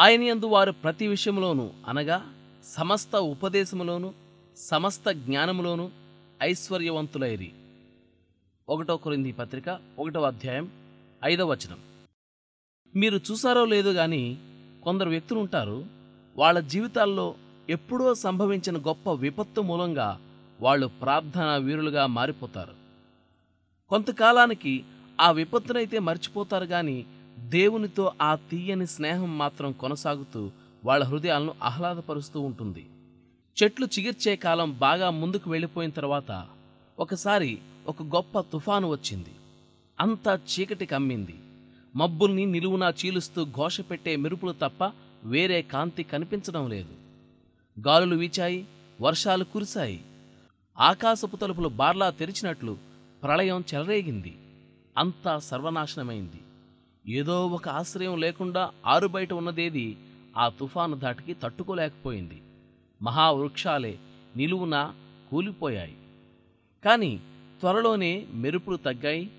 ఆయన యందు వారు ప్రతి విషయంలోనూ అనగా సమస్త ఉపదేశములోను సమస్త జ్ఞానములోను ఐశ్వర్యవంతులైరి. ఒకటో కొరింది పత్రిక ఒకటో అధ్యాయం ఐదవ వచనం. మీరు చూసారో లేదో గాని కొందరు వ్యక్తులు ఉంటారు వాళ్ళ జీవితాల్లో ఎప్పుడో సంభవించిన గొప్ప విపత్తు మూలంగా వాళ్ళు ప్రార్థనా వీరులుగా మారిపోతారు. కొంతకాలానికి ఆ విపత్తునైతే మర్చిపోతారు గాని దేవునితో ఆ తీయని స్నేహం మాత్రం కొనసాగుతూ వాళ్ళ హృదయాలను ఆహ్లాదపరుస్తూ ఉంటుంది. చెట్లు చిగిర్చే కాలం బాగా ముందుకు వెళ్ళిపోయిన తర్వాత ఒకసారి ఒక గొప్ప తుఫాను వచ్చింది. అంతా చీకటి కమ్మింది. మబ్బుల్ని నిలువునా చీలుస్తూ ఘోష పెట్టే మెరుపులు తప్ప వేరే కాంతి కనిపించడం లేదు. గాలులు వీచాయి వర్షాలు కురిశాయి. ఆకాశపు తలుపులు బార్లా తెరిచినట్లు ప్రళయం చెలరేగింది. అంతా సర్వనాశనమైంది. ఏదో ఒక ఆశ్రయం లేకుండా ఆరుబయట ఉన్నదేది ఆ తుఫాను ధాటికి తట్టుకోలేకపోయింది. మహావృక్షాలే నిలువున కూలిపోయాయి. కానీ త్వరలోనే మెరుపులు తగ్గాయి.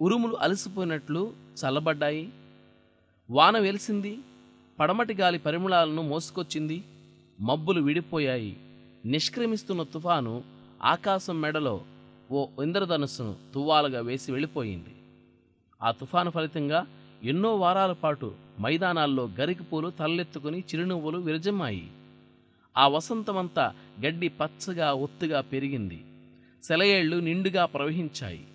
ఉరుములు అలసిపోయినట్లు చల్లబడ్డాయి. వాన వెలిసింది. పడమటి గాలి పరిమళాలను మోసుకొచ్చింది. మబ్బులు విడిపోయాయి. నిష్క్రమిస్తున్న తుఫాను ఆకాశం మెడలో ఓ ఇంద్రధనుస్సును తువ్వాలుగా వేసి వెళ్ళిపోయింది. ఆ తుఫాను ఫలితంగా ఎన్నో వారాల పాటు మైదానాల్లో గరికిపూలు తలెత్తుకుని చిరునవ్వులు విరజమ్మాయి. ఆ వసంతమంతా గడ్డి పచ్చగా ఒత్తుగా పెరిగింది. సెలయేళ్ళు నిండుగా ప్రవహించాయి.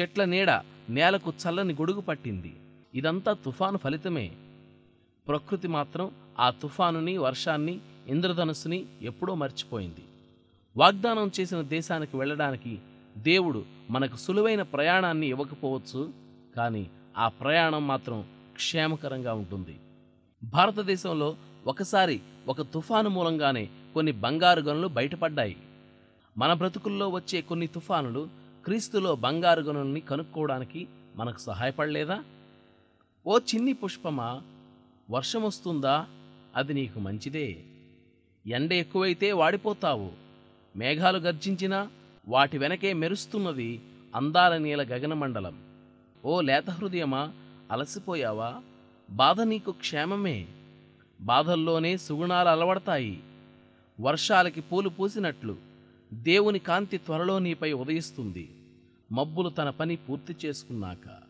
చెట్ల నీడ నేలకు చల్లని గొడుగు పట్టింది. ఇదంతా తుఫాను ఫలితమే. ప్రకృతి మాత్రం ఆ తుఫానుని వర్షాన్ని ఇంద్రధనుస్సుని ఎప్పుడో మర్చిపోయింది. వాగ్దానం చేసిన దేశానికి వెళ్ళడానికి దేవుడు మనకు సులువైన ప్రయాణాన్ని ఇవ్వకపోవచ్చు? కానీ ఆ ప్రయాణం మాత్రం క్షేమకరంగా ఉంటుంది. భారతదేశంలో ఒకసారి ఒక తుఫాను మూలంగానే కొన్ని బంగారు గనులు బయటపడ్డాయి. మన బ్రతుకుల్లో వచ్చే కొన్ని తుఫానులు క్రీస్తులో బంగారు గనుల్ని కనుక్కోవడానికి మనకు సహాయపడలేదా? ఓ చిన్ని పుష్పమా? వర్షం వస్తుందా? అది నీకు మంచిదే. ఎండ ఎక్కువైతే వాడిపోతావు. మేఘాలు గర్జించినా వాటి వెనకే మెరుస్తున్నది అందాల నీల గగనమండలం. ఓ లేత హృదయమా? అలసిపోయావా? బాధ నీకు క్షేమమే. బాధల్లోనే సుగుణాలు అలవడతాయి. వర్షాలకి పూలు పూసినట్లు దేవుని కాంతి త్వరలో నీపై ఉదయిస్తుంది. మబ్బులు తన పని పూర్తి చేసుకున్నాక.